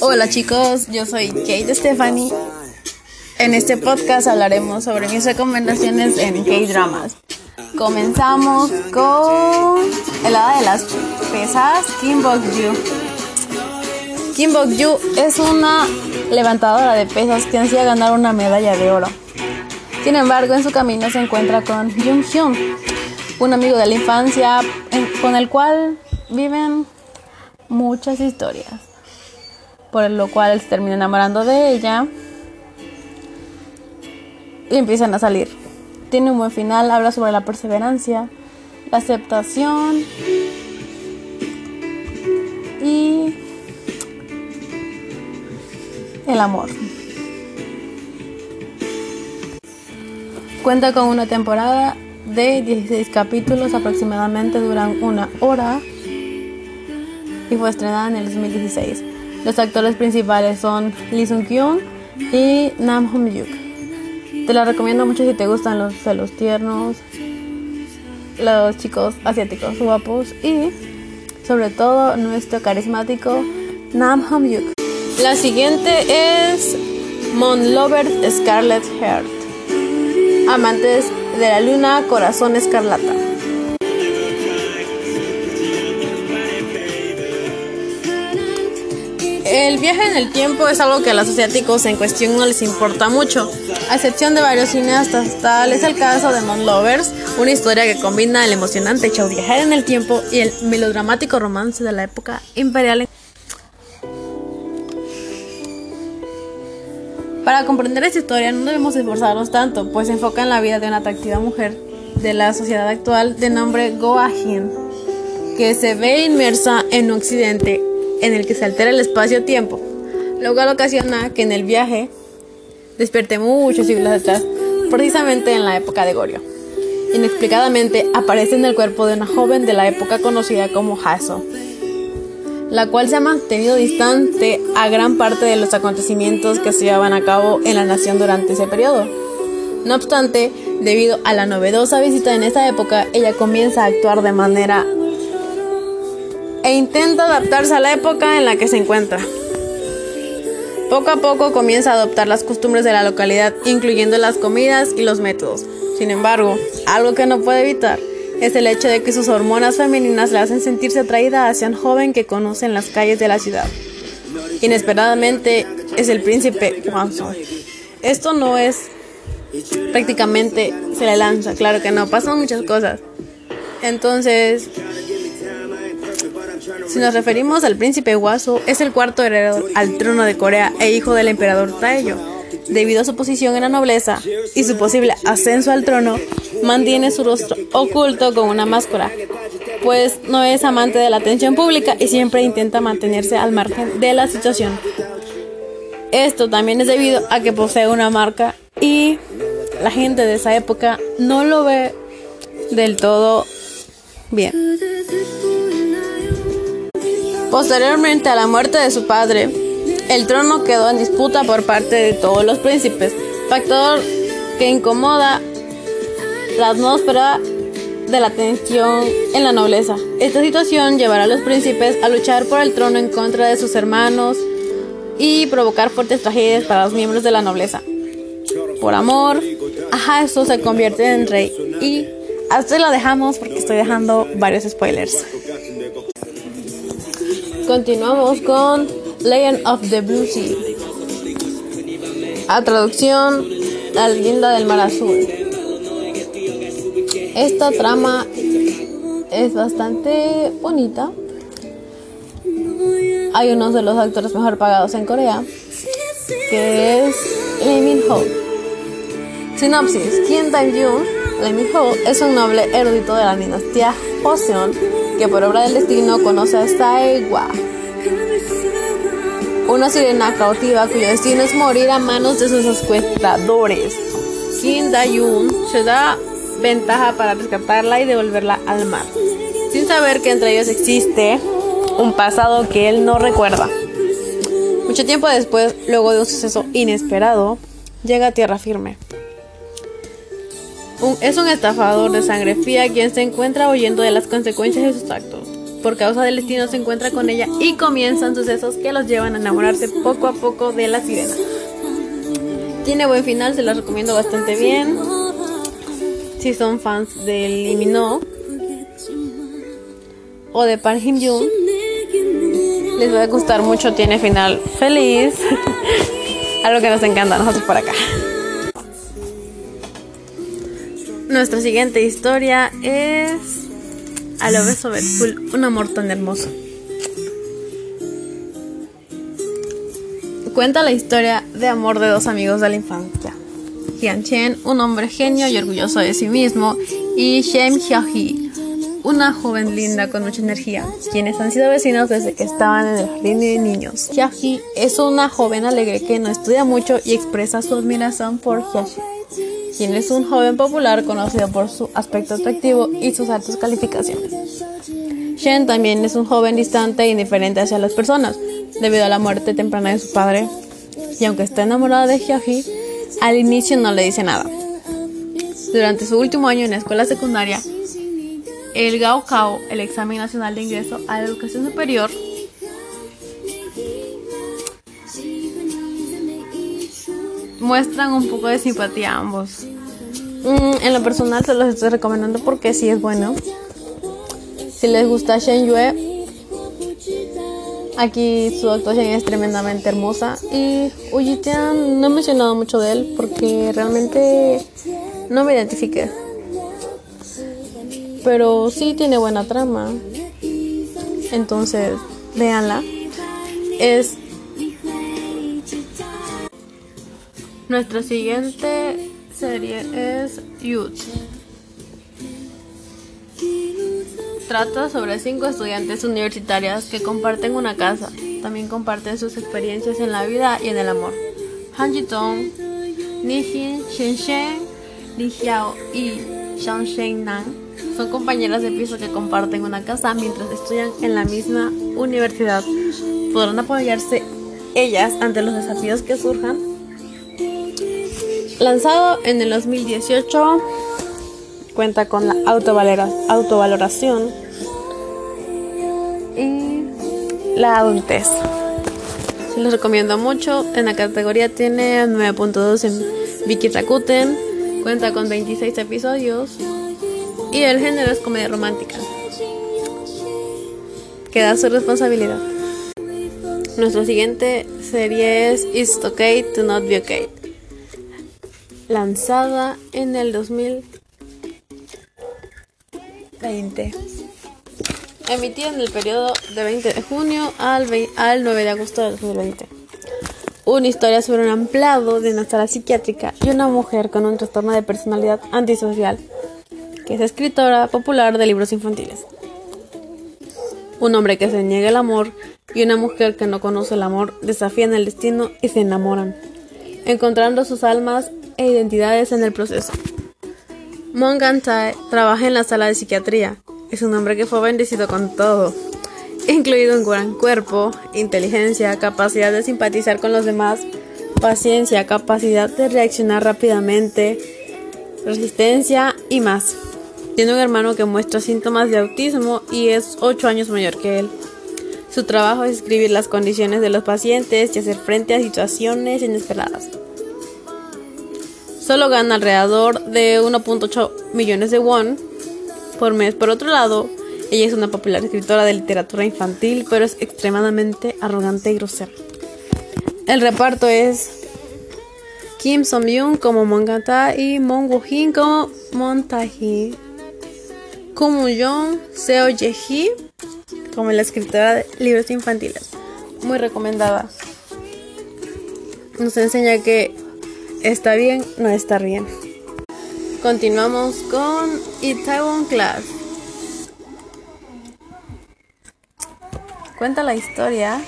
Hola chicos, yo soy Kate Stephanie. En este podcast hablaremos sobre mis recomendaciones en K-dramas. Comenzamos con El hada de las pesas, Kim Bok-joo. Kim Bok-joo es una levantadora de pesas que ansía ganar una medalla de oro. Sin embargo, en su camino se encuentra con Jung Hyun, un amigo de la infancia con el cual viven muchas historias, por lo cual se termina enamorando de ella y empiezan a salir. Tiene un buen final, habla sobre la perseverancia, la aceptación y el amor. Cuenta con una temporada de 16 capítulos, aproximadamente duran una hora y fue estrenada en el 2016. Los actores principales son Lee Sung Kyun y Nam Hong Yuk. Te la recomiendo mucho si te gustan los celos tiernos, los chicos asiáticos guapos y sobre todo nuestro carismático Nam Hong Yuk. La siguiente es Mon Lover Scarlet Heart. Amantes de la luna, corazón escarlata. El viaje en el tiempo es algo que a los asiáticos en cuestión no les importa mucho, a excepción de varios cineastas. Tal es el caso de Mon Lovers, una historia que combina el emocionante show viajar en el tiempo y el melodramático romance de la época imperial. Para comprender esta historia no debemos esforzarnos tanto, pues se enfoca en la vida de una atractiva mujer de la sociedad actual de nombre Go Ah-hin, que se ve inmersa en un accidente en el que se altera el espacio-tiempo, lo cual ocasiona que en el viaje despierte muchos siglos atrás, precisamente en la época de Goryeo. Inexplicadamente aparece en el cuerpo de una joven de la época conocida como Haso, la cual se ha mantenido distante a gran parte de los acontecimientos que se llevaban a cabo en la nación durante ese periodo. No obstante, debido a la novedosa visita en esa época, ella comienza a actuar de manera e intenta adaptarse a la época en la que se encuentra. Poco a poco comienza a adoptar las costumbres de la localidad, incluyendo las comidas y los métodos. Sin embargo, algo que no puede evitar es el hecho de que sus hormonas femeninas le hacen sentirse atraída hacia un joven que conoce en las calles de la ciudad. Inesperadamente es el príncipe Wanson. Esto no es prácticamente se le lanza, claro que no, pasan muchas cosas. Entonces, si nos referimos al príncipe Waso, es el cuarto heredero al trono de Corea e hijo del emperador Taeyo. Debido a su posición en la nobleza y su posible ascenso al trono, mantiene su rostro oculto con una máscara, pues no es amante de la atención pública y siempre intenta mantenerse al margen de la situación. Esto también es debido a que posee una marca y la gente de esa época no lo ve del todo bien. Posteriormente a la muerte de su padre, el trono quedó en disputa por parte de todos los príncipes, factor que incomoda la atmósfera de la tensión en la nobleza. Esta situación llevará a los príncipes a luchar por el trono en contra de sus hermanos y provocar fuertes tragedias para los miembros de la nobleza. Por amor, a eso se convierte en rey y hasta lo dejamos porque estoy dejando varios spoilers. Continuamos con Legend of the Blue Sea. A traducción, La leyenda del mar azul. Esta trama es bastante bonita. Hay uno de los actores mejor pagados en Corea, que es Lee Min Ho. Sinopsis: Kim Dae-jung, Lee Min Ho, es un noble erudito de la dinastía Joseon que por obra del destino conoce a Saewa, una sirena cautiva cuyo destino es morir a manos de sus secuestradores. Kim Dayun se da ventaja para rescatarla y devolverla al mar, sin saber que entre ellos existe un pasado que él no recuerda. Mucho tiempo después, luego de un suceso inesperado, llega a tierra firme. Es un estafador de sangre fría quien se encuentra huyendo de las consecuencias de sus actos. por causa del destino se encuentra con ella y comienzan sucesos que los llevan a enamorarse poco a poco de la sirena. Tiene buen final, se los recomiendo bastante bien. Si son fans de Lee o de Park Him les va a gustar mucho. Tiene final feliz. Algo que nos encanta a nosotros por acá. Nuestra siguiente historia es A lo beso un amor tan hermoso. Cuenta la historia de amor de dos amigos de la infancia. Hyun Chen, un hombre genio y orgulloso de sí mismo, y Shem Hyo-hee, una joven linda con mucha energía, quienes han sido vecinos desde que estaban en el jardín de niños. Hyo-hee es una joven alegre que no estudia mucho y expresa su admiración por Hyo-hee quien es un joven popular conocido por su aspecto atractivo y sus altas calificaciones. Shen también es un joven distante e indiferente hacia las personas, debido a la muerte temprana de su padre, y aunque está enamorado de Hyoji, al inicio no le dice nada. Durante su último año en la escuela secundaria, el Gaokao, el examen nacional de ingreso a la educación superior, muestran un poco de simpatía a ambos. Mm, en lo personal se los estoy recomendando porque sí es bueno. Si les gusta Shen Yue, aquí su actuación es tremendamente hermosa. Y Uyitian no he mencionado mucho de él porque realmente no me identifique. Pero sí tiene buena trama. Entonces, véanla. Es Nuestra siguiente serie es Youth. Trata sobre cinco estudiantes universitarias que comparten una casa. También comparten sus experiencias en la vida y en el amor. Han Jitong, Ni Xin, Shen Shen, Li Xiao y Shang Shen Nan son compañeras de piso que comparten una casa mientras estudian en la misma universidad. Podrán apoyarse ellas ante los desafíos que surjan Lanzado en el 2018, cuenta con la autovaloración y la adultez. Se los recomiendo mucho. En la categoría tiene 9.2 en Vicky Rakuten. Cuenta con 26 episodios. Y el género es comedia romántica. Queda su responsabilidad. Nuestra siguiente serie es It's Okay to Not Be Okay lanzada en el 2020. Emitida en el periodo de 20 de junio al, 9 de agosto de 2020. Una historia sobre un empleado de una sala psiquiátrica y una mujer con un trastorno de personalidad antisocial, que es escritora popular de libros infantiles. Un hombre que se niega el amor y una mujer que no conoce el amor desafían el destino y se enamoran, encontrando sus almas e identidades en el proceso. Mongantai trabaja en la sala de psiquiatría. Es un hombre que fue bendecido con todo, incluido un gran cuerpo, inteligencia, capacidad de simpatizar con los demás, paciencia, capacidad de reaccionar rápidamente, resistencia y más. Tiene un hermano que muestra síntomas de autismo y es 8 años mayor que él. Su trabajo es escribir las condiciones de los pacientes y hacer frente a situaciones inesperadas solo gana alrededor de 1.8 millones de won por mes. Por otro lado, ella es una popular escritora de literatura infantil, pero es extremadamente arrogante y grosera. El reparto es Kim Som-yoon como Mongata y Mon Woo-hin como Montaji. Como Young Seo Ye-hee como la escritora de libros infantiles. Muy recomendada. Nos enseña que está bien, no está bien. Continuamos con Itaewon Class. Cuenta la historia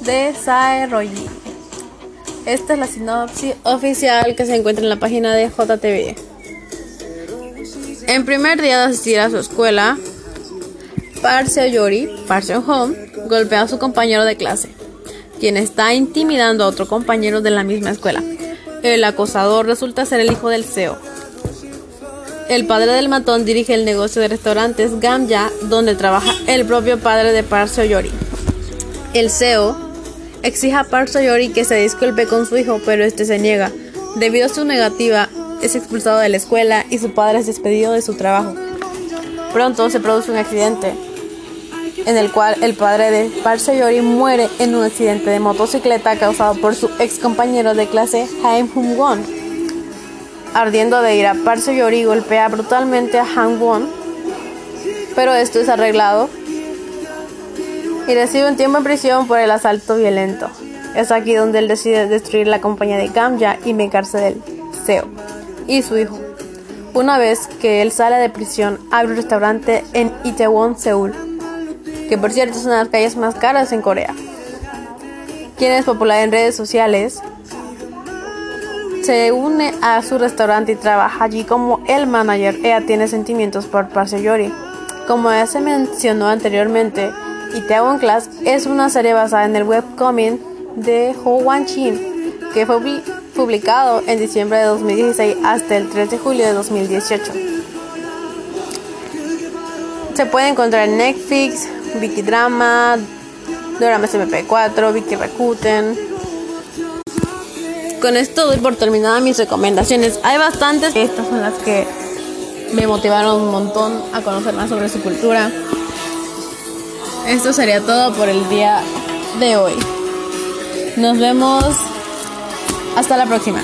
de Sae Roji. Esta es la sinopsis oficial que se encuentra en la página de JTV. En primer día de asistir a su escuela, Park Seo-yori, Park Seo-home, golpea a su compañero de clase quien está intimidando a otro compañero de la misma escuela. El acosador resulta ser el hijo del CEO. el padre del matón dirige el negocio de restaurantes Gamja, donde trabaja el propio padre de Parse Yori. El CEO exige a Parse Yori que se disculpe con su hijo, pero este se niega. Debido a su negativa, es expulsado de la escuela y su padre es despedido de su trabajo. Pronto se produce un accidente en el cual el padre de Parse Yori muere en un accidente de motocicleta causado por su ex compañero de clase Haim Hum Won. Ardiendo de ira, Parse Yori golpea brutalmente a Han Won, pero esto es arreglado y recibe un tiempo en prisión por el asalto violento. Es aquí donde él decide destruir la compañía de Gamja y vengarse del Seo y su hijo. Una vez que él sale de prisión, abre un restaurante en Itaewon, Seúl, que por cierto es una de las calles más caras en Corea. Quien es popular en redes sociales, se une a su restaurante y trabaja allí como el manager. Ella tiene sentimientos por Yori. Como ya se mencionó anteriormente, Itaewon Class es una serie basada en el webcomic de Ho Wan Chin, que fue publicado en diciembre de 2016 hasta el 3 de julio de 2018. Se puede encontrar en Netflix, Vicky Drama, Doramas MP4, Vicky Rakuten, con esto doy por terminada mis recomendaciones. Hay bastantes, estas son las que me motivaron un montón a conocer más sobre su cultura. Esto sería todo por el día de hoy. Nos vemos hasta la próxima.